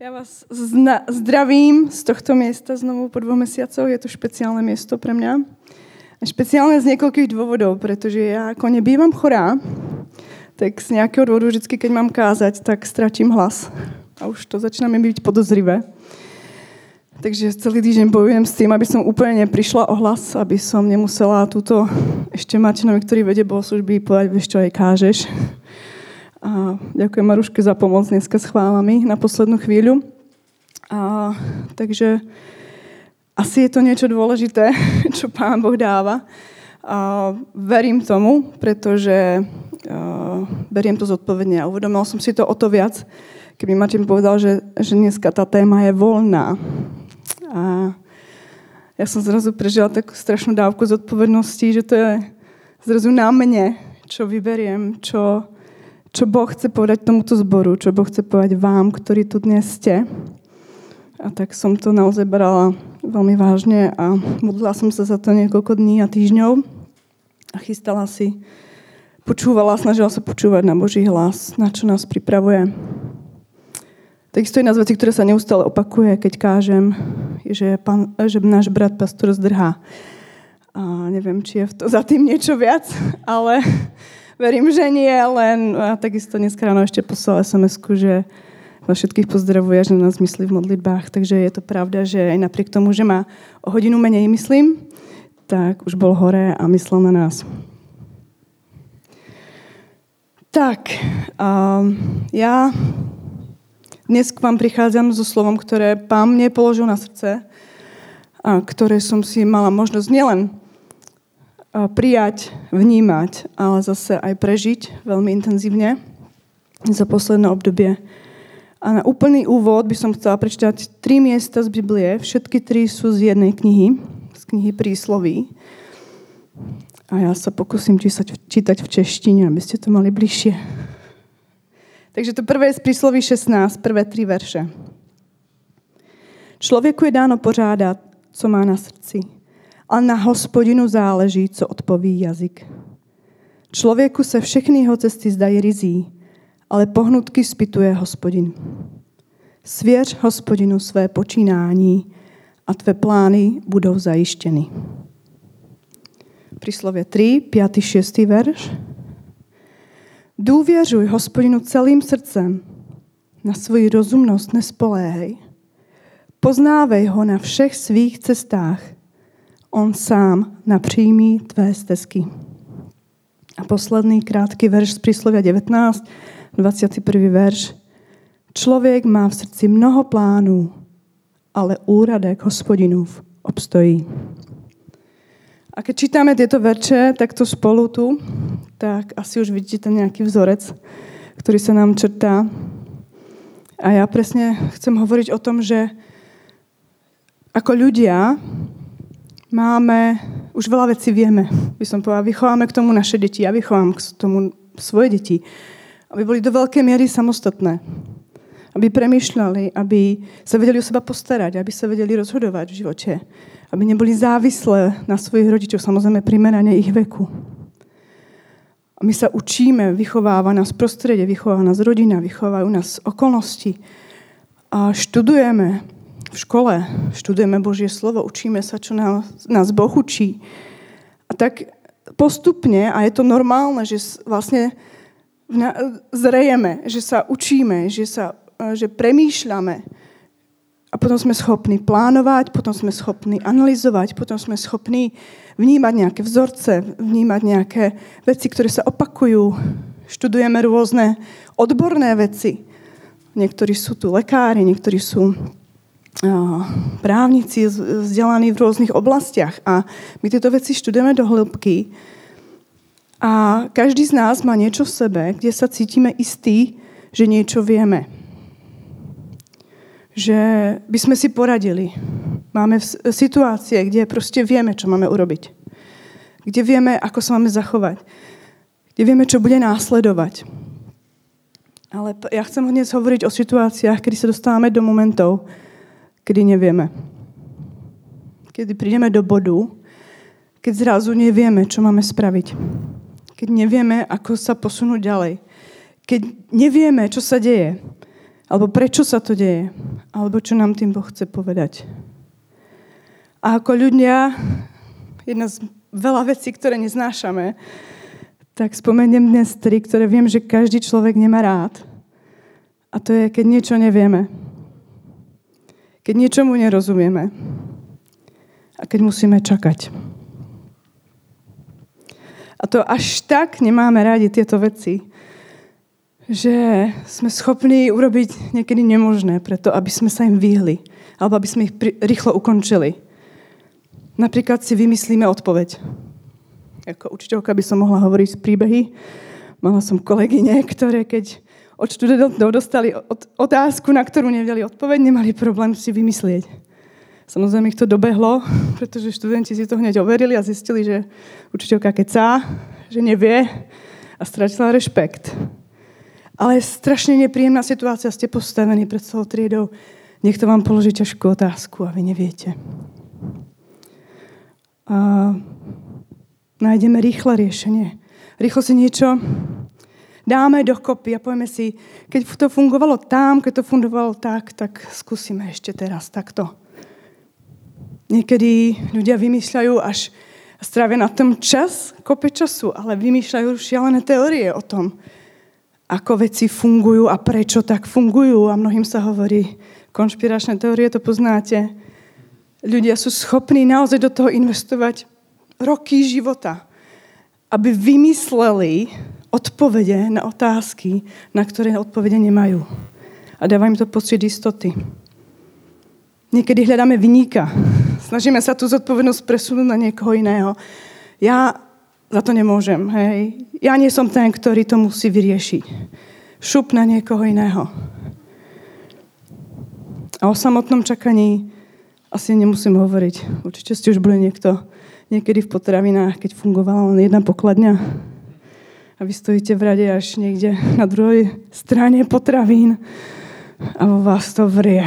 Ja vás zna- zdravím z tohto miesta znovu po dvoch mesiacoch. Je to špeciálne miesto pre mňa. A špeciálne z niekoľkých dôvodov, pretože ja ako nebývam chorá, tak z nejakého dôvodu vždy, keď mám kázať, tak stratím hlas. A už to začína mi byť podozrivé. Takže celý týždeň bojujem s tým, aby som úplne neprišla o hlas, aby som nemusela túto ešte Martinovi, ktorý vedie bohoslužby, povedať, vieš čo, aj kážeš. A ďakujem Maruške za pomoc dneska s chválami na poslednú chvíľu. A, takže asi je to niečo dôležité, čo Pán Boh dáva. A, verím tomu, pretože a, beriem to zodpovedne a uvedomil som si to o to viac, keby Martin povedal, že, že dneska tá téma je voľná. A ja som zrazu prežila takú strašnú dávku zodpovednosti, že to je zrazu na mne, čo vyberiem, čo, čo Boh chce povedať tomuto zboru, čo Boh chce povedať vám, ktorí tu dnes ste. A tak som to naozaj brala veľmi vážne a modlila som sa za to niekoľko dní a týždňov a chystala si, počúvala, snažila sa počúvať na Boží hlas, na čo nás pripravuje. Takisto jedna z vecí, ktoré sa neustále opakuje, keď kážem, že, pán, že náš brat pastor zdrhá. A neviem, či je v to, za tým niečo viac, ale Verím, že nie, len a takisto dnes ráno ešte poslal sms že vás všetkých pozdravuje, že nás myslí v modlitbách. Takže je to pravda, že aj napriek tomu, že má o hodinu menej myslím, tak už bol hore a myslel na nás. Tak, um, ja dnes k vám prichádzam so slovom, ktoré pán mne položil na srdce a ktoré som si mala možnosť nielen prijať, vnímať, ale zase aj prežiť veľmi intenzívne za posledné obdobie. A na úplný úvod by som chcela prečítať tri miesta z Biblie. Všetky tri sú z jednej knihy, z knihy Prísloví. A ja sa pokúsim čítať, čítať v češtine, aby ste to mali bližšie. Takže to prvé je z Prísloví 16, prvé tri verše. Člověku je dáno pořádat, co má na srdci a na hospodinu záleží, co odpoví jazyk. Člověku se všechny jeho cesty zdají rizí, ale pohnutky spituje hospodin. Svěř hospodinu své počínání a tvé plány budou zajištěny. Príslovie 3, 5, 6 verš. Důvěřuj hospodinu celým srdcem, na svoji rozumnost nespoléhej. Poznávej ho na všech svých cestách – on sám napříjmí tvé stezky. A posledný krátký verš z príslovia 19, 21. verš. Člověk má v srdci mnoho plánů, ale úradek hospodinův obstojí. A keď čítame tieto verče takto spolu tu, tak asi už vidíte nejaký vzorec, ktorý sa nám črtá. A ja presne chcem hovoriť o tom, že ako ľudia máme, už veľa vecí vieme, by som povedala, vychováme k tomu naše deti, ja vychovám k tomu svoje deti, aby boli do veľkej miery samostatné, aby premýšľali, aby sa vedeli o seba postarať, aby sa vedeli rozhodovať v živote, aby neboli závislé na svojich rodičoch, samozrejme primerane ich veku. A my sa učíme, vychováva nás prostredie, vychováva nás rodina, vychovávajú nás okolnosti. A študujeme, v škole, študujeme Božie slovo, učíme sa, čo nás, nás Boh učí. A tak postupne, a je to normálne, že vlastne zrejeme, že sa učíme, že, sa, že premýšľame a potom sme schopní plánovať, potom sme schopní analyzovať, potom sme schopní vnímať nejaké vzorce, vnímať nejaké veci, ktoré sa opakujú. Študujeme rôzne odborné veci. Niektorí sú tu lekári, niektorí sú právnici vzdelaní v rôznych oblastiach a my tieto veci študujeme do hĺbky a každý z nás má niečo v sebe, kde sa cítime istí, že niečo vieme. Že by sme si poradili. Máme situácie, kde proste vieme, čo máme urobiť. Kde vieme, ako sa máme zachovať. Kde vieme, čo bude následovať. Ale ja chcem dnes hovoriť o situáciách, kedy sa dostávame do momentov, kedy nevieme. Kedy prídeme do bodu, keď zrazu nevieme, čo máme spraviť. Keď nevieme, ako sa posunúť ďalej. Keď nevieme, čo sa deje. Alebo prečo sa to deje. alebo čo nám tým Boh chce povedať. A ako ľudia, jedna z veľa vecí, ktoré neznášame, tak spomeniem dnes tri, ktoré viem, že každý človek nemá rád. A to je, keď niečo nevieme. Keď niečomu nerozumieme. A keď musíme čakať. A to až tak nemáme rádi tieto veci, že sme schopní urobiť niekedy nemožné preto, aby sme sa im vyhli. Alebo aby sme ich rýchlo ukončili. Napríklad si vymyslíme odpoveď. Ako učiteľka by som mohla hovoriť príbehy. Mala som kolegyne, ktoré keď od študentov dostali otázku, na ktorú nevedeli odpoveď, nemali problém si vymyslieť. Samozrejme ich to dobehlo, pretože študenti si to hneď overili a zistili, že učiteľka kecá, že nevie a stratila rešpekt. Ale strašne nepríjemná situácia, ste postavení pred celou triedou. Niekto vám položí ťažkú otázku a vy neviete a nájdeme rýchle riešenie. Rýchlo si niečo dáme dokopy a povieme si, keď to fungovalo tam, keď to fungovalo tak, tak skúsime ešte teraz takto. Niekedy ľudia vymýšľajú až strávia na tom čas, kope času, ale vymýšľajú šialené teórie o tom, ako veci fungujú a prečo tak fungujú. A mnohým sa hovorí, konšpiračné teórie to poznáte, ľudia sú schopní naozaj do toho investovať roky života, aby vymysleli odpovede na otázky, na ktoré odpovede nemajú. A dáva im to pocit istoty. Niekedy hľadáme vyníka. Snažíme sa tú zodpovednosť presunúť na niekoho iného. Ja za to nemôžem. Hej. Ja nie som ten, ktorý to musí vyriešiť. Šup na niekoho iného. A o samotnom čakaní asi nemusím hovoriť. Určite ste už boli niekto niekedy v potravinách, keď fungovala len jedna pokladňa a vy stojíte v rade až niekde na druhej strane potravín a vo vás to vrie.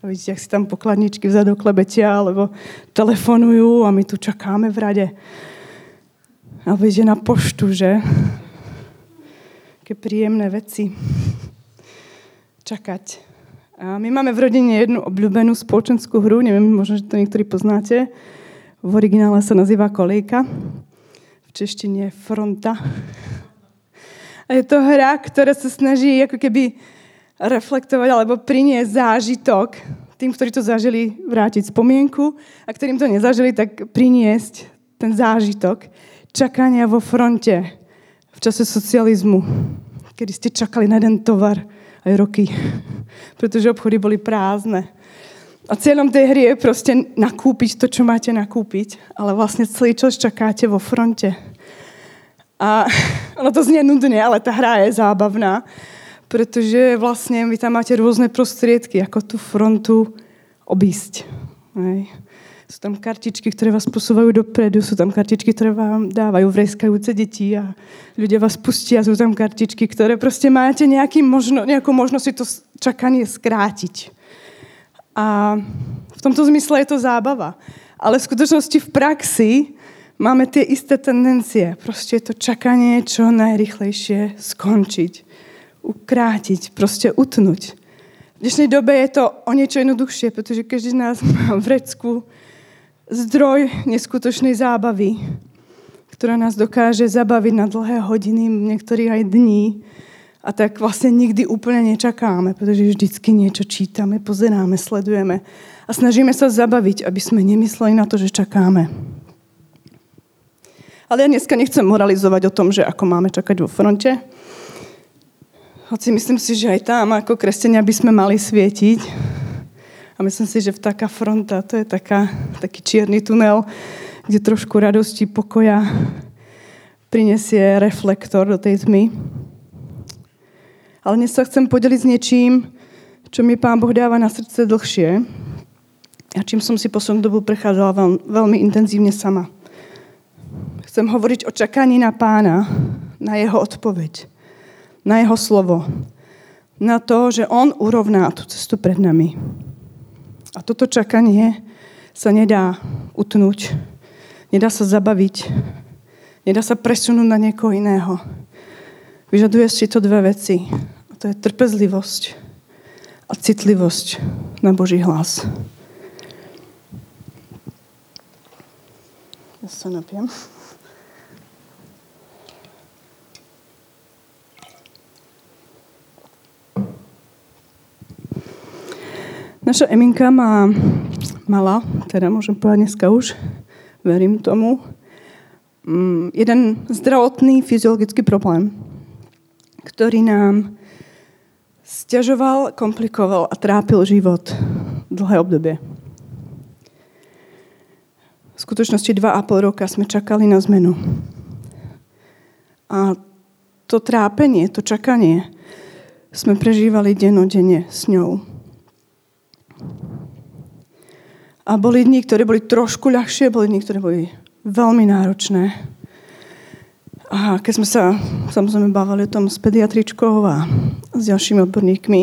A vidíte, ak si tam pokladničky vzadu klebetia, alebo telefonujú a my tu čakáme v rade. A vidíte na poštu, že? Aké príjemné veci. Čakať. A my máme v rodine jednu obľúbenú spoločenskú hru, neviem, možno, že to niektorí poznáte. V originále sa nazýva Kolejka, češtine Fronta. A je to hra, ktorá sa snaží ako keby reflektovať alebo priniesť zážitok tým, ktorí to zažili, vrátiť spomienku a ktorým to nezažili, tak priniesť ten zážitok čakania vo fronte v čase socializmu, kedy ste čakali na jeden tovar aj roky, pretože obchody boli prázdne. A cieľom tej hry je proste nakúpiť to, čo máte nakúpiť, ale vlastne celý čas čakáte vo fronte. A ono to znie nudne, ale tá hra je zábavná, pretože vlastne vy tam máte rôzne prostriedky, ako tú frontu obísť. Hej. Sú tam kartičky, ktoré vás posúvajú dopredu, sú tam kartičky, ktoré vám dávajú vreskajúce deti a ľudia vás pustia, sú tam kartičky, ktoré proste máte nejaký možno, nejakú možnosť si to čakanie skrátiť. A v tomto zmysle je to zábava. Ale v skutočnosti v praxi máme tie isté tendencie. Proste je to čakanie čo najrychlejšie skončiť, ukrátiť, proste utnúť. V dnešnej dobe je to o niečo jednoduchšie, pretože každý z nás má v vrecku zdroj neskutočnej zábavy, ktorá nás dokáže zabaviť na dlhé hodiny, niektorých aj dní. A tak vlastne nikdy úplne nečakáme, pretože vždycky niečo čítame, pozeráme, sledujeme a snažíme sa zabaviť, aby sme nemysleli na to, že čakáme. Ale ja dneska nechcem moralizovať o tom, že ako máme čakať vo fronte. Hoci myslím si, že aj tam ako kresťania by sme mali svietiť, a myslím si, že v taká fronta, to je taká, taký čierny tunel, kde trošku radosti, pokoja prinesie reflektor do tej tmy. Ale dnes sa chcem podeliť s niečím, čo mi Pán Boh dáva na srdce dlhšie a čím som si poslednú dobu prechádzala veľ, veľmi intenzívne sama. Chcem hovoriť o čakaní na Pána, na jeho odpoveď, na jeho slovo, na to, že on urovná tú cestu pred nami. A toto čakanie sa nedá utnúť, nedá sa zabaviť, nedá sa presunúť na niekoho iného. Vyžaduje si to dve veci. To je trpezlivosť a citlivosť na Boží hlas. Ja sa napiem. Naša Eminka má, mala, teda môžem povedať dneska už, verím tomu, mm, jeden zdravotný fyziologický problém, ktorý nám stiažoval, komplikoval a trápil život dlhé obdobie. V skutočnosti dva a pol roka sme čakali na zmenu. A to trápenie, to čakanie sme prežívali denodenne s ňou. A boli dni, ktoré boli trošku ľahšie, boli dni, ktoré boli veľmi náročné. A keď sme sa samozrejme bavili o tom s pediatričkou a s ďalšími odborníkmi,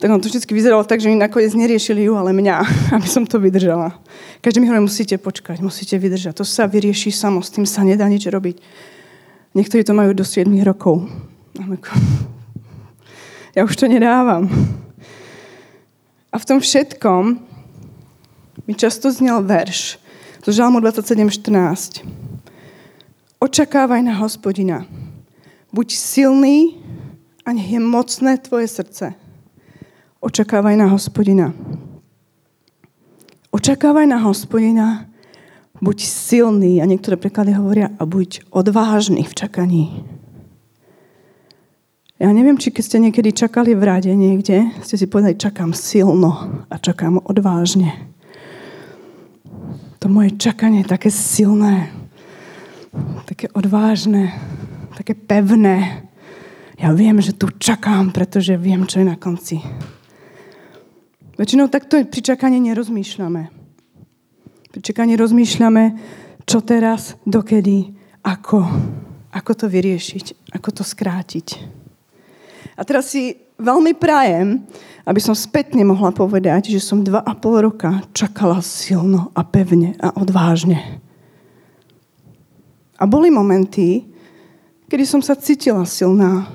tak on to vždy vyzeralo tak, že mi nakoniec neriešili ju, ale mňa, aby som to vydržala. Každý mi hovorí, musíte počkať, musíte vydržať. To sa vyrieši samo, s tým sa nedá nič robiť. Niektorí to majú do 7 rokov. Ja už to nedávam. A v tom všetkom mi často znel verš zo Žalmu 27.14. Očakávaj na hospodina. Buď silný a nech je mocné tvoje srdce. Očakávaj na hospodina. Očakávaj na hospodina, buď silný, a niektoré preklady hovoria, a buď odvážny v čakaní. Ja neviem, či keď ste niekedy čakali v rade niekde, ste si povedali, čakám silno a čakám odvážne to moje čakanie je také silné, také odvážne, také pevné. Ja viem, že tu čakám, pretože viem, čo je na konci. Väčšinou takto pri čakaní nerozmýšľame. Pri čakaní rozmýšľame, čo teraz, dokedy, ako, ako to vyriešiť, ako to skrátiť. A teraz si veľmi prajem, aby som spätne mohla povedať, že som dva a pol roka čakala silno a pevne a odvážne. A boli momenty, kedy som sa cítila silná.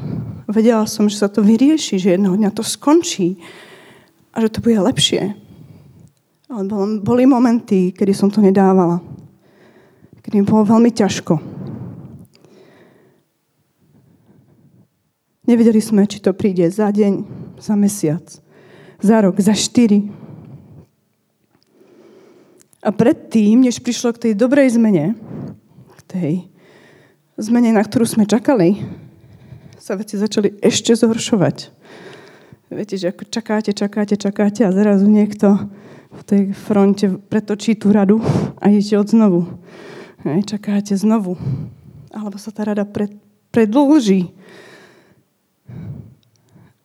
Vedela som, že sa to vyrieši, že jedného dňa to skončí a že to bude lepšie. Ale boli momenty, kedy som to nedávala. Kedy mi bolo veľmi ťažko. Nevedeli sme, či to príde za deň, za mesiac, za rok, za štyri. A predtým, než prišlo k tej dobrej zmene, tej zmene, na ktorú sme čakali, sa veci začali ešte zhoršovať. Viete, že ako čakáte, čakáte, čakáte a zrazu niekto v tej fronte pretočí tú radu a idete od znovu. Hej, čakáte znovu. Alebo sa tá rada pred, predlží.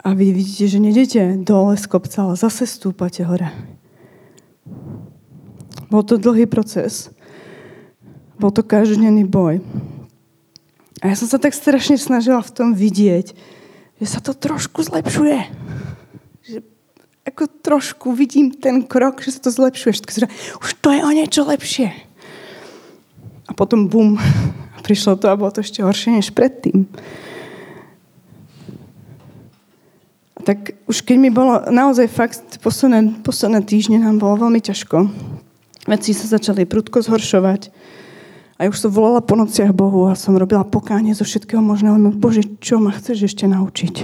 A vy vidíte, že nedete dole z kopca, ale zase stúpate hore. Bol to dlhý proces. Bol to každodenný boj. A ja som sa tak strašne snažila v tom vidieť, že sa to trošku zlepšuje. Že ako trošku vidím ten krok, že sa to zlepšuje. Že už to je o niečo lepšie. A potom bum, prišlo to a bolo to ešte horšie než predtým. tak už keď mi bolo naozaj fakt posledné, posledné týždne nám bolo veľmi ťažko. Veci sa začali prudko zhoršovať. A už som volala po nociach Bohu a som robila pokánie zo všetkého možného. Bože, čo ma chceš ešte naučiť?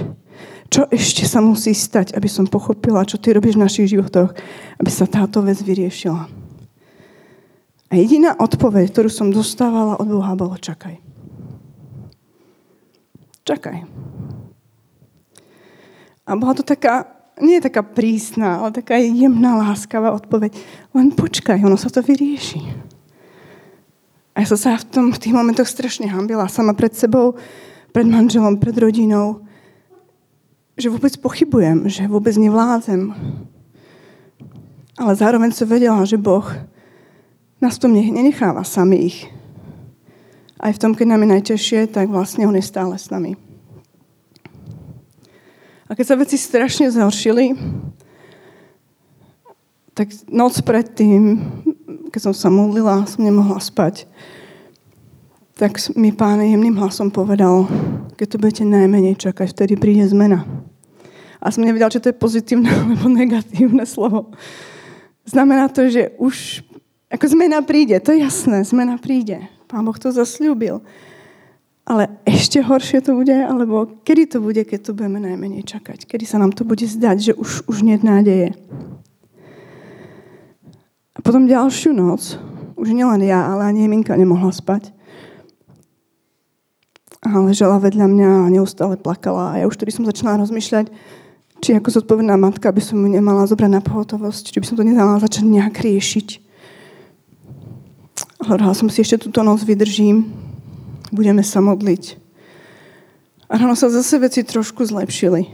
Čo ešte sa musí stať, aby som pochopila, čo ty robíš v našich životoch, aby sa táto vec vyriešila? A jediná odpoveď, ktorú som dostávala od Boha, bolo čakaj. Čakaj. A bola to taká, nie taká prísna, ale taká jemná, láskavá odpoveď. Len počkaj, ono sa to vyrieši. A ja som sa v, tom, v tých momentoch strašne hambila sama pred sebou, pred manželom, pred rodinou, že vôbec pochybujem, že vôbec nevládzem. Ale zároveň som vedela, že Boh nás v tom nenecháva samých. Aj v tom, keď nám je najťažšie, tak vlastne On je stále s nami. A keď sa veci strašne zhoršili, tak noc predtým, keď som sa modlila, som nemohla spať, tak mi pán jemným hlasom povedal, keď to budete najmenej čakať, vtedy príde zmena. A som nevedela, či to je pozitívne alebo negatívne slovo. Znamená to, že už ako zmena príde, to je jasné, zmena príde. Pán Boh to zasľúbil. Ale ešte horšie to bude, alebo kedy to bude, keď to budeme najmenej čakať? Kedy sa nám to bude zdať, že už, už nie nádeje? Potom ďalšiu noc, už nielen ja, ale ani Jeminka nemohla spať. A ležela vedľa mňa a neustále plakala. A ja už tedy som začala rozmýšľať, či ako zodpovedná matka by som ju nemala zobrať na pohotovosť, či by som to nemala začať nejak riešiť. Hovorila som si, ešte túto noc vydržím, budeme sa modliť. A ráno sa zase veci trošku zlepšili.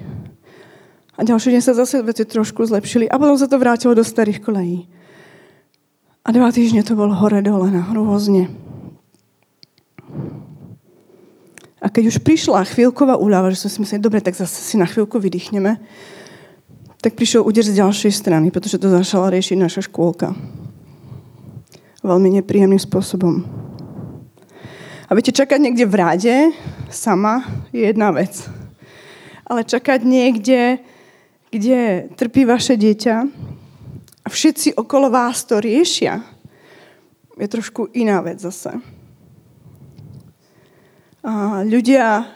A ďalší deň sa zase veci trošku zlepšili. A potom sa to vrátilo do starých kolejí. A dva týždne to bolo hore dole na hrôzne. A keď už prišla chvíľková úľava, že som si myslel, dobre, tak zase si na chvíľku vydýchneme, tak prišiel úder z ďalšej strany, pretože to začala riešiť naša škôlka. Veľmi nepríjemným spôsobom. A viete, čakať niekde v rade sama je jedna vec. Ale čakať niekde, kde trpí vaše dieťa a všetci okolo vás to riešia, je trošku iná vec zase. A ľudia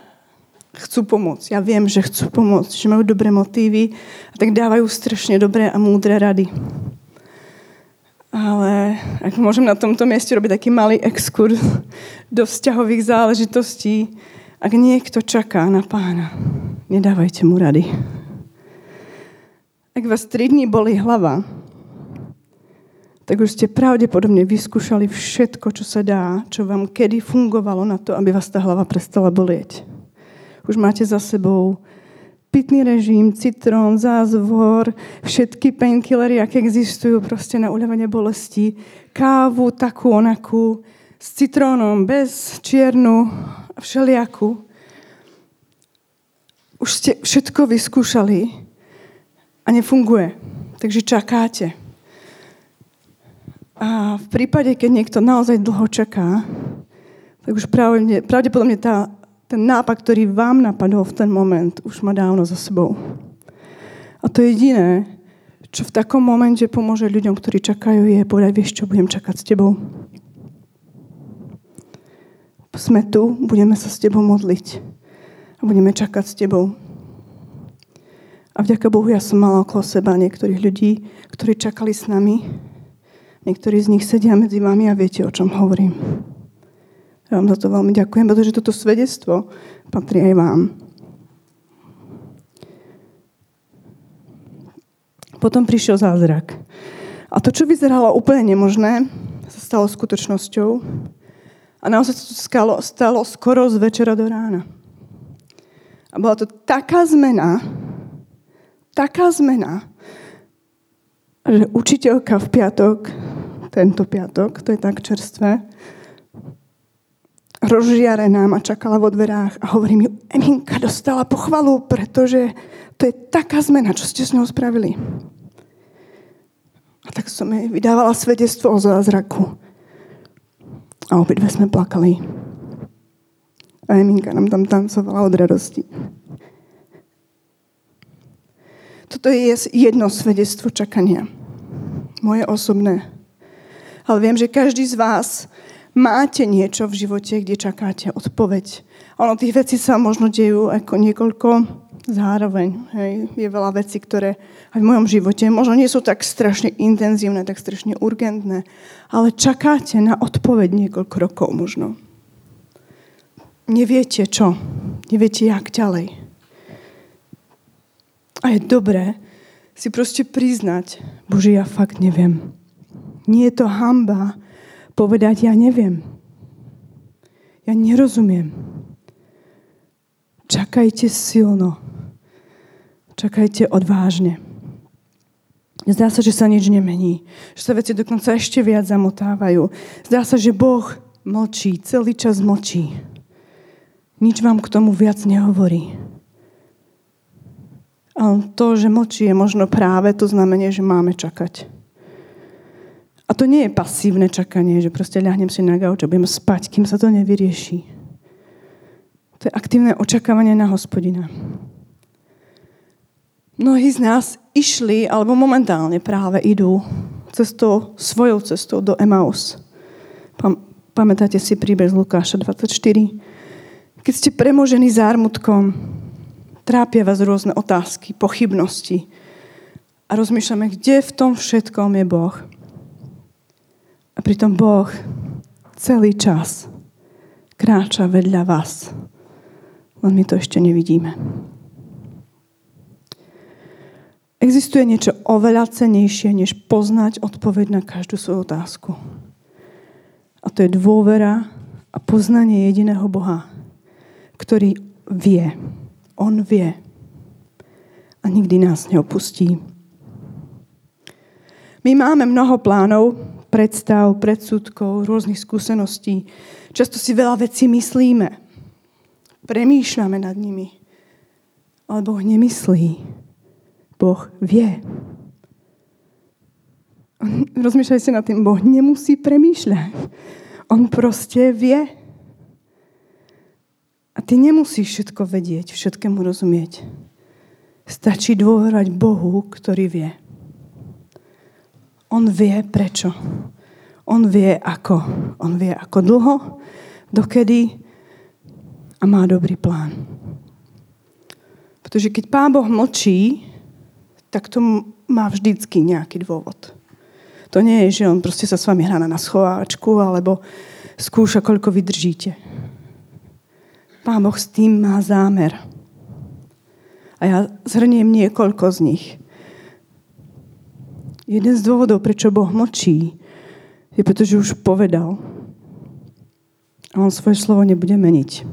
chcú pomôcť. Ja viem, že chcú pomôcť, že majú dobré motívy a tak dávajú strašne dobré a múdre rady. Ale ak môžem na tomto mieste robiť taký malý exkurs do vzťahových záležitostí, ak niekto čaká na pána, nedávajte mu rady. Ak vás tri dní boli hlava, tak už ste pravdepodobne vyskúšali všetko, čo sa dá, čo vám kedy fungovalo na to, aby vás tá hlava prestala bolieť. Už máte za sebou pitný režim, citrón, zázvor, všetky painkillery, aké existujú proste na uľavenie bolesti, kávu, takú, onakú, s citrónom, bez čiernu, všelijakú. Už ste všetko vyskúšali a nefunguje. Takže čakáte. A v prípade, keď niekto naozaj dlho čaká, tak už pravdepodobne tá ten nápad, ktorý vám napadol v ten moment, už má dávno za sebou. A to jediné, čo v takom momente pomôže ľuďom, ktorí čakajú, je povedať, vieš čo, budem čakať s tebou. Sme tu, budeme sa s tebou modliť. A budeme čakať s tebou. A vďaka Bohu ja som mala okolo seba niektorých ľudí, ktorí čakali s nami. Niektorí z nich sedia medzi vami a viete, o čom hovorím. Ja vám za to veľmi ďakujem, pretože toto svedectvo patrí aj vám. Potom prišiel zázrak. A to, čo vyzeralo úplne nemožné, sa stalo skutočnosťou. A naozaj sa to stalo, stalo skoro z večera do rána. A bola to taká zmena, taká zmena, že učiteľka v piatok, tento piatok, to je tak čerstvé, rozžiarená ma čakala vo dverách a hovorí mi, Eminka dostala pochvalu, pretože to je taká zmena, čo ste s ňou spravili. A tak som jej vydávala svedectvo o zázraku. A obidve sme plakali. A Eminka nám tam tancovala od radosti. Toto je jedno svedectvo čakania. Moje osobné. Ale viem, že každý z vás máte niečo v živote, kde čakáte odpoveď. Ono tých vecí sa možno dejú ako niekoľko zároveň. Hej. Je veľa vecí, ktoré aj v mojom živote možno nie sú tak strašne intenzívne, tak strašne urgentné, ale čakáte na odpoveď niekoľko rokov možno. Neviete čo. Neviete, jak ďalej. A je dobré si proste priznať, Bože, ja fakt neviem. Nie je to hamba, povedať, ja neviem. Ja nerozumiem. Čakajte silno. Čakajte odvážne. Zdá sa, že sa nič nemení. Že sa veci dokonca ešte viac zamotávajú. Zdá sa, že Boh mlčí, celý čas mlčí. Nič vám k tomu viac nehovorí. Ale to, že mlčí, je možno práve to znamenie, že máme čakať. To nie je pasívne čakanie, že proste ľahnem si na gauč a budem spať, kým sa to nevyrieši. To je aktívne očakávanie na hospodina. Mnohí z nás išli, alebo momentálne práve idú cestou, svojou cestou do Emaus. Pam, pamätáte si príbeh z Lukáša 24? Keď ste premožení zármutkom, trápia vás rôzne otázky, pochybnosti a rozmýšľame, kde v tom všetkom je Boh. A pritom Boh celý čas kráča vedľa vás. Len my to ešte nevidíme. Existuje niečo oveľa cenejšie, než poznať odpoveď na každú svoju otázku. A to je dôvera a poznanie jediného Boha, ktorý vie. On vie. A nikdy nás neopustí. My máme mnoho plánov, predstav, predsudkov, rôznych skúseností. Často si veľa vecí myslíme. Premýšľame nad nimi. Ale Boh nemyslí. Boh vie. Rozmýšľajte si nad tým. Boh nemusí premýšľať. On proste vie. A ty nemusíš všetko vedieť, všetkému rozumieť. Stačí dôverovať Bohu, ktorý vie. On vie prečo. On vie ako. On vie ako dlho, dokedy a má dobrý plán. Pretože keď Pán Boh mlčí, tak to má vždycky nejaký dôvod. To nie je, že on proste sa s vami hrá na schováčku alebo skúša, koľko vydržíte. Pán Boh s tým má zámer. A ja zhrniem niekoľko z nich. Jeden z dôvodov, prečo Boh mlčí, je preto, že už povedal. A on svoje slovo nebude meniť.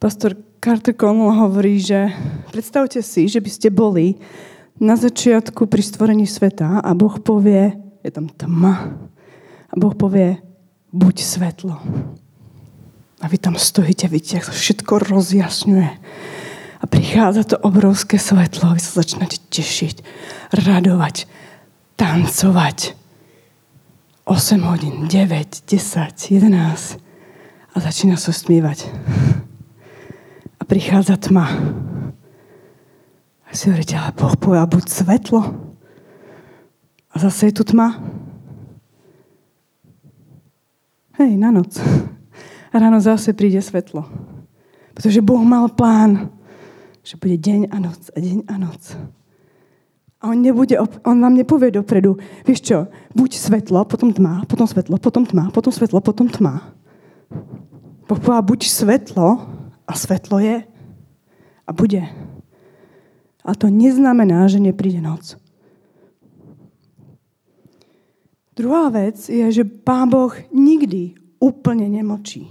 Pastor Carter Connell hovorí, že predstavte si, že by ste boli na začiatku pri stvorení sveta a Boh povie, je tam tma, a Boh povie, buď svetlo. A vy tam stojíte, vidíte, ako všetko rozjasňuje. A prichádza to obrovské svetlo a vy sa začnete tešiť, radovať, tancovať. 8 hodín, 9, 10, 11 a začína sa smívať. A prichádza tma. A si hovoríte, ale Boh povie, buď svetlo. A zase je tu tma. Hej, na noc. A ráno zase príde svetlo. Pretože Boh mal plán že bude deň a noc a deň a noc. A on, nebude, on vám nepovie dopredu, vieš čo, buď svetlo, potom tma, potom svetlo, potom tma, potom svetlo, potom tma. Boh povie, buď svetlo a svetlo je a bude. A to neznamená, že nepríde noc. Druhá vec je, že Pán Boh nikdy úplne nemočí.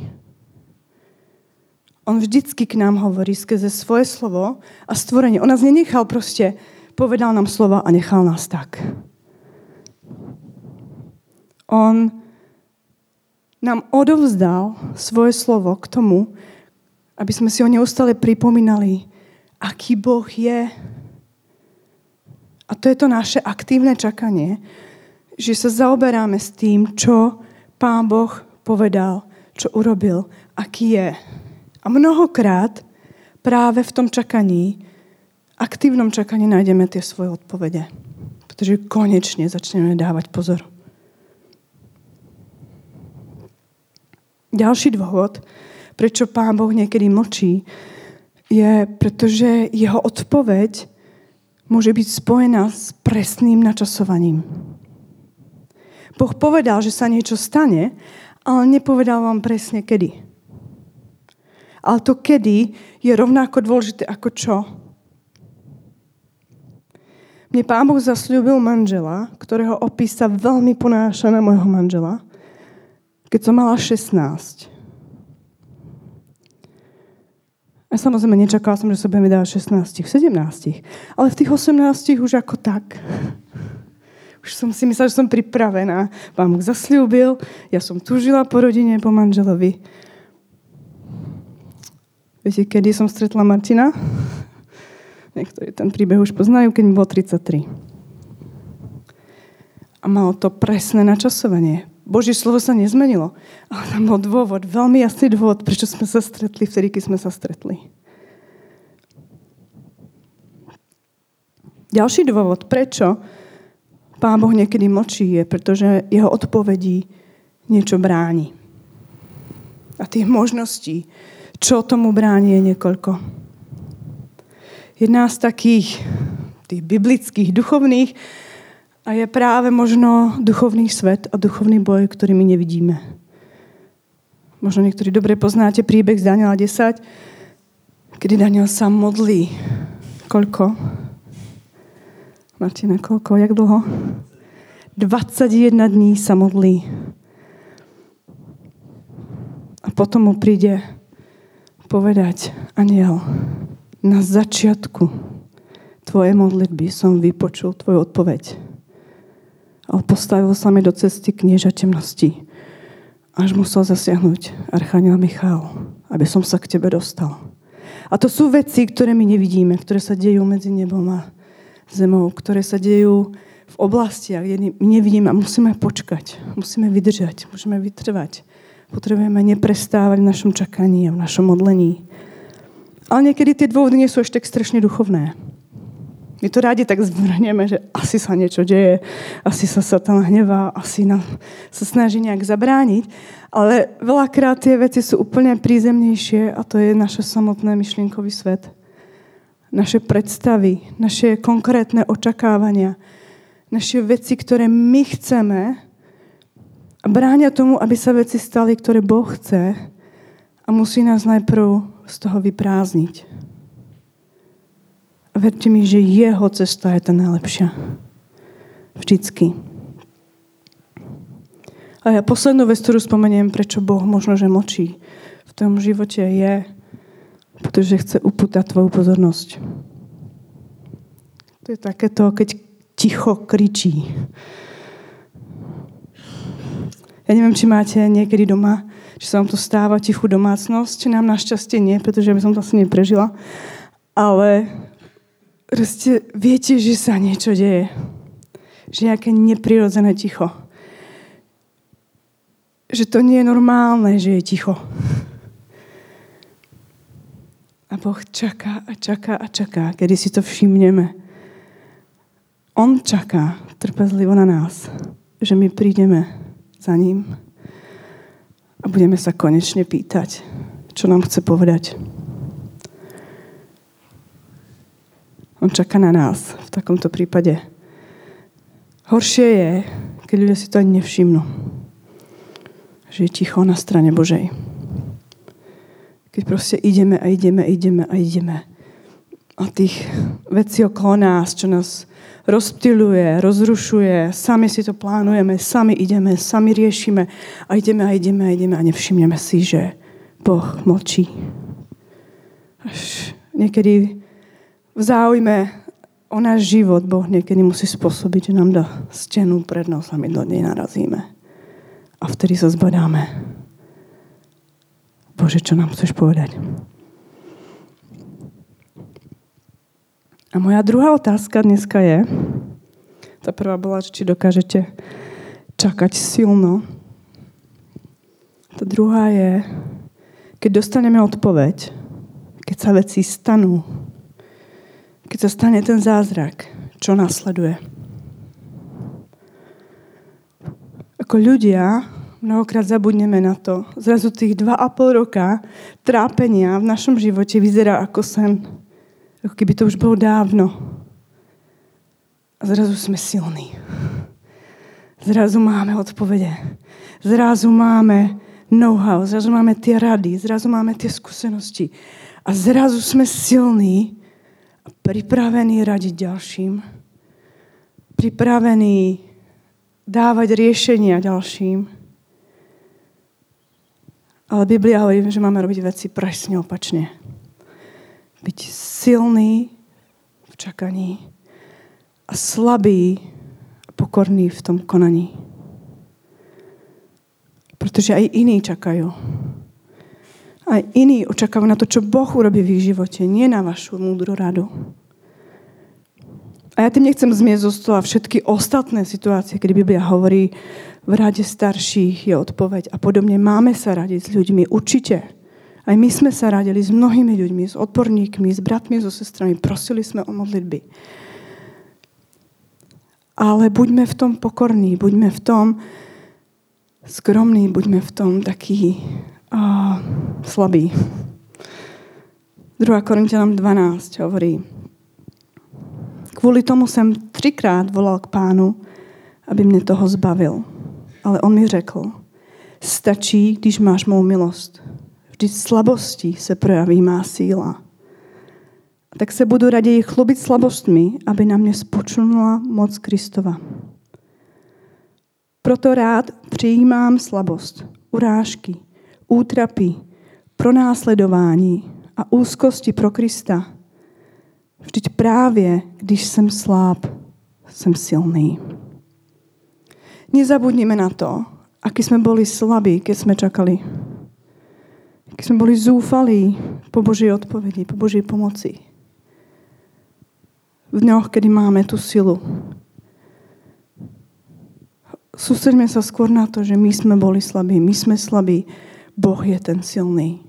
On vždycky k nám hovorí skrze svoje slovo a stvorenie. On nás nenechal proste, povedal nám slova a nechal nás tak. On nám odovzdal svoje slovo k tomu, aby sme si ho neustále pripomínali, aký Boh je. A to je to naše aktívne čakanie, že sa zaoberáme s tým, čo Pán Boh povedal, čo urobil, aký je. A mnohokrát práve v tom čakaní, aktívnom čakaní nájdeme tie svoje odpovede. Pretože konečne začneme dávať pozor. Ďalší dôvod, prečo Pán Boh niekedy mlčí, je, pretože jeho odpoveď môže byť spojená s presným načasovaním. Boh povedal, že sa niečo stane, ale nepovedal vám presne kedy. Ale to kedy je rovnako dôležité ako čo. Mne pán Boh zasľúbil manžela, ktorého opis sa veľmi ponáša na môjho manžela, keď som mala 16. A samozrejme nečakala som, že sa budeme dávať 16, 17. Ale v tých 18 už ako tak. Už som si myslela, že som pripravená. Pán Boh zasľúbil, ja som tužila po rodine, po manželovi. Viete, kedy som stretla Martina? Niektorí ten príbeh už poznajú, keď mi bolo 33. A malo to presné načasovanie. Božie slovo sa nezmenilo. Ale tam bol dôvod, veľmi jasný dôvod, prečo sme sa stretli vtedy, keď sme sa stretli. Ďalší dôvod, prečo Pán Boh niekedy mlčí, je, pretože jeho odpovedí niečo bráni. A tých možností, čo tomu bráni, je niekoľko. Jedna z takých tých biblických, duchovných a je práve možno duchovný svet a duchovný boj, ktorý my nevidíme. Možno niektorí dobre poznáte príbeh z Daniela 10, kedy Daniel sa modlí. Koľko? Martina, koľko? Jak dlho? 21 dní sa modlí. A potom mu príde povedať, aniel, na začiatku tvoje modlitby som vypočul tvoju odpoveď. A postavil sa mi do cesty knieža temnosti. Až musel zasiahnuť Archaniel Michal, aby som sa k tebe dostal. A to sú veci, ktoré my nevidíme, ktoré sa dejú medzi nebom a zemou, ktoré sa dejú v oblastiach, kde my nevidíme a musíme počkať, musíme vydržať, musíme vytrvať. Potrebujeme neprestávať v našom čakaní a v našom modlení. Ale niekedy tie dôvody nie sú ešte tak strašne duchovné. My to rádi tak zvrhneme, že asi sa niečo deje, asi sa Satan hnevá, asi nám sa snaží nejak zabrániť. Ale veľakrát tie veci sú úplne prízemnejšie a to je naše samotné myšlienkový svet. Naše predstavy, naše konkrétne očakávania, naše veci, ktoré my chceme a bránia tomu, aby sa veci stali, ktoré Boh chce a musí nás najprv z toho vyprázdniť. A verte mi, že jeho cesta je tá najlepšia. Vždycky. A ja poslednú vec, ktorú spomeniem, prečo Boh možno, že močí v tom živote je, pretože chce upútať tvoju pozornosť. To je takéto, keď ticho kričí. Ja neviem, či máte niekedy doma, či sa vám to stáva tichú domácnosť, nám našťastie nie, pretože by som to asi neprežila. Ale proste viete, že sa niečo deje. Že nejaké neprirodzené ticho. Že to nie je normálne, že je ticho. A Boh čaká a čaká a čaká, kedy si to všimneme. On čaká trpezlivo na nás, že my prídeme za ním a budeme sa konečne pýtať, čo nám chce povedať. On čaká na nás v takomto prípade. Horšie je, keď ľudia si to ani nevšimnú. Že je ticho na strane Božej. Keď proste ideme a ideme, ideme a ideme. A tých vecí okolo nás, čo nás rozptiluje, rozrušuje, sami si to plánujeme, sami ideme, sami riešime a ideme a ideme a ideme a nevšimneme si, že Boh mlčí. Až niekedy v záujme o náš život Boh niekedy musí spôsobiť, že nám dá stenu pred my do nej narazíme. A vtedy sa zbadáme. Bože, čo nám chceš povedať? A moja druhá otázka dneska je, tá prvá bola, či dokážete čakať silno. Tá druhá je, keď dostaneme odpoveď, keď sa veci stanú, keď sa stane ten zázrak, čo nasleduje. Ako ľudia mnohokrát zabudneme na to. Zrazu tých dva a pol roka trápenia v našom živote vyzerá ako sen. Ako keby to už bolo dávno. A zrazu sme silní. Zrazu máme odpovede. Zrazu máme know-how, zrazu máme tie rady, zrazu máme tie skúsenosti. A zrazu sme silní a pripravený radiť ďalším, pripravený dávať riešenia ďalším. Ale Biblia hovorí, že máme robiť veci presne opačne. Byť silný v čakaní a slabý a pokorný v tom konaní. Pretože aj iní čakajú. Aj iní očakávajú na to, čo Boh urobí v ich živote, nie na vašu múdru radu. A ja tým nechcem zmiesť zo stola všetky ostatné situácie, kedy Biblia hovorí, v rade starších je odpoveď a podobne. Máme sa radiť s ľuďmi, určite. Aj my sme sa radili s mnohými ľuďmi, s odborníkmi, s bratmi, so sestrami. Prosili sme o modlitby. Ale buďme v tom pokorní, buďme v tom skromní, buďme v tom taký uh, slabý. 2. Korintianom 12 hovorí, kvůli tomu jsem třikrát volal k pánu, aby mě toho zbavil. Ale on mi řekl, stačí, když máš mou milost. Vždyť slabosti se projaví má síla. Tak se budu raději chlubit slabostmi, aby na mě spočnula moc Kristova. Proto rád přijímám slabost, urážky, útrapy, pronásledování a úzkosti pro Krista. Vždyť právě, když jsem sláb, jsem silný. Nezabudnime na to, aký sme boli slabí, keď sme čakali. Keď sme boli zúfalí po Božej odpovedi, po Božej pomoci. V dňoch, kedy máme tú silu. Sústreďme sa skôr na to, že my sme boli slabí, my sme slabí, Boh je ten silný.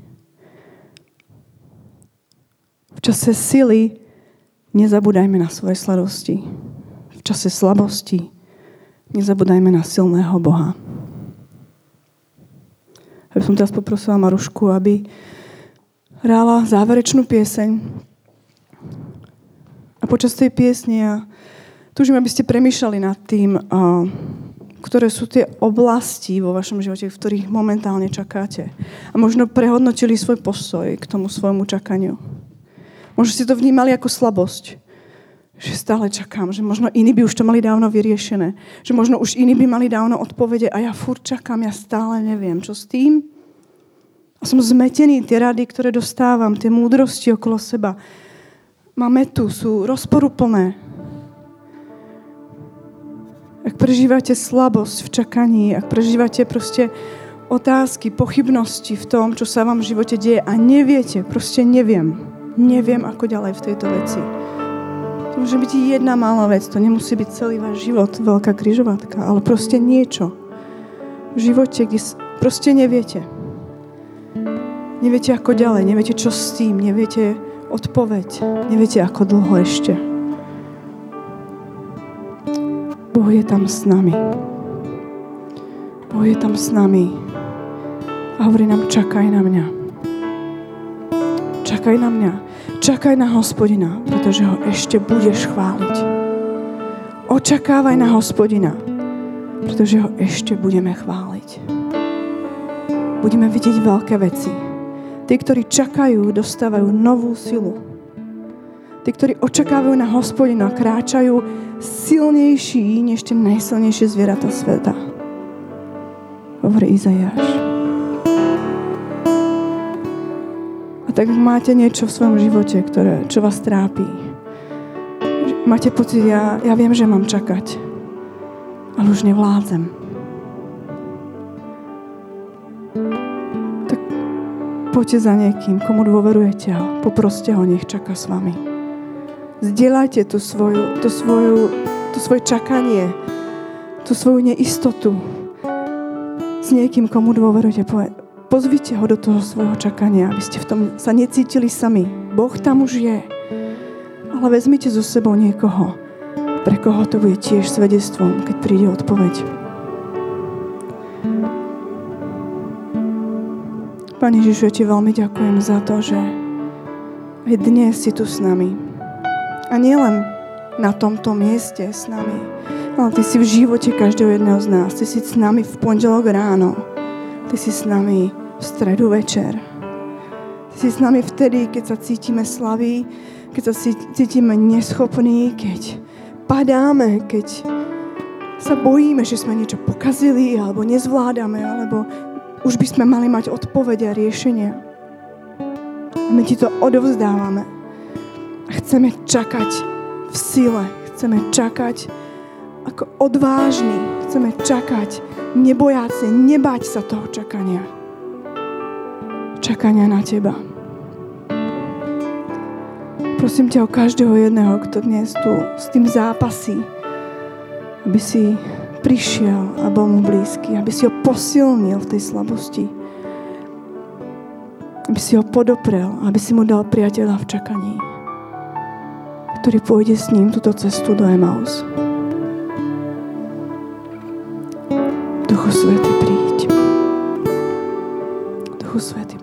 V čase sily nezabúdajme na svoje sladosti. V čase slabosti nezabúdajme na silného Boha. Ja som teraz poprosila Marušku, aby hrála záverečnú pieseň. A počas tej piesne ja túžim, aby ste premýšľali nad tým, ktoré sú tie oblasti vo vašom živote, v ktorých momentálne čakáte. A možno prehodnotili svoj postoj k tomu svojmu čakaniu. Možno ste to vnímali ako slabosť. Že stále čakám, že možno iní by už to mali dávno vyriešené. Že možno už iní by mali dávno odpovede a ja furt čakám, ja stále neviem, čo s tým. A som zmetený, tie rady, ktoré dostávam, tie múdrosti okolo seba. Máme tu, sú rozporuplné. Ak prežívate slabosť v čakaní, ak prežívate proste otázky, pochybnosti v tom, čo sa vám v živote deje a neviete, proste neviem, neviem, ako ďalej v tejto veci. To môže byť jedna malá vec, to nemusí byť celý váš život, veľká kryžovatka, ale proste niečo v živote, kde proste neviete. Neviete, ako ďalej, neviete, čo s tým, neviete odpoveď, neviete, ako dlho ešte. Boh je tam s nami. Boh je tam s nami a hovorí nám, čakaj na mňa. Čakaj na mňa. Čakaj na hospodina, pretože ho ešte budeš chváliť. Očakávaj na hospodina, pretože ho ešte budeme chváliť. Budeme vidieť veľké veci. Tí, ktorí čakajú, dostávajú novú silu. Tí, ktorí očakávajú na hospodina, kráčajú silnejší než tie najsilnejšie zvieratá sveta. Hovorí Izajáš. Tak máte niečo v svojom živote, ktoré, čo vás trápi. Máte pocit, ja, ja viem, že mám čakať, ale už nevládzem. Tak poďte za niekým, komu dôverujete a poproste ho, nech čaká s vami. Zdieľajte tú svoju, tú svoju, tú svoje čakanie, tú svoju neistotu s niekým, komu dôverujete. Pozvite ho do toho svojho čakania, aby ste v tom sa necítili sami. Boh tam už je. Ale vezmite so sebou niekoho, pre koho to bude tiež svedectvom, keď príde odpoveď. Pane Ježišu, ja ti veľmi ďakujem za to, že aj dnes si tu s nami. A nielen na tomto mieste s nami, ale ty si v živote každého jedného z nás. Ty si s nami v pondelok ráno. Ty si s nami stredu večer. Si s nami vtedy, keď sa cítime slaví, keď sa cítime neschopní, keď padáme, keď sa bojíme, že sme niečo pokazili alebo nezvládame, alebo už by sme mali mať odpovede a riešenia. A my ti to odovzdávame. A chceme čakať v sile. Chceme čakať ako odvážni. Chceme čakať nebojáci, nebať sa toho čakania čakania na Teba. Prosím ťa o každého jedného, kto dnes tu s tým zápasí, aby si prišiel a bol mu blízky, aby si ho posilnil v tej slabosti, aby si ho podoprel, aby si mu dal priateľa v čakaní, ktorý pôjde s ním túto cestu do Emaus. Duchu Svety, príď. Duchu Svety,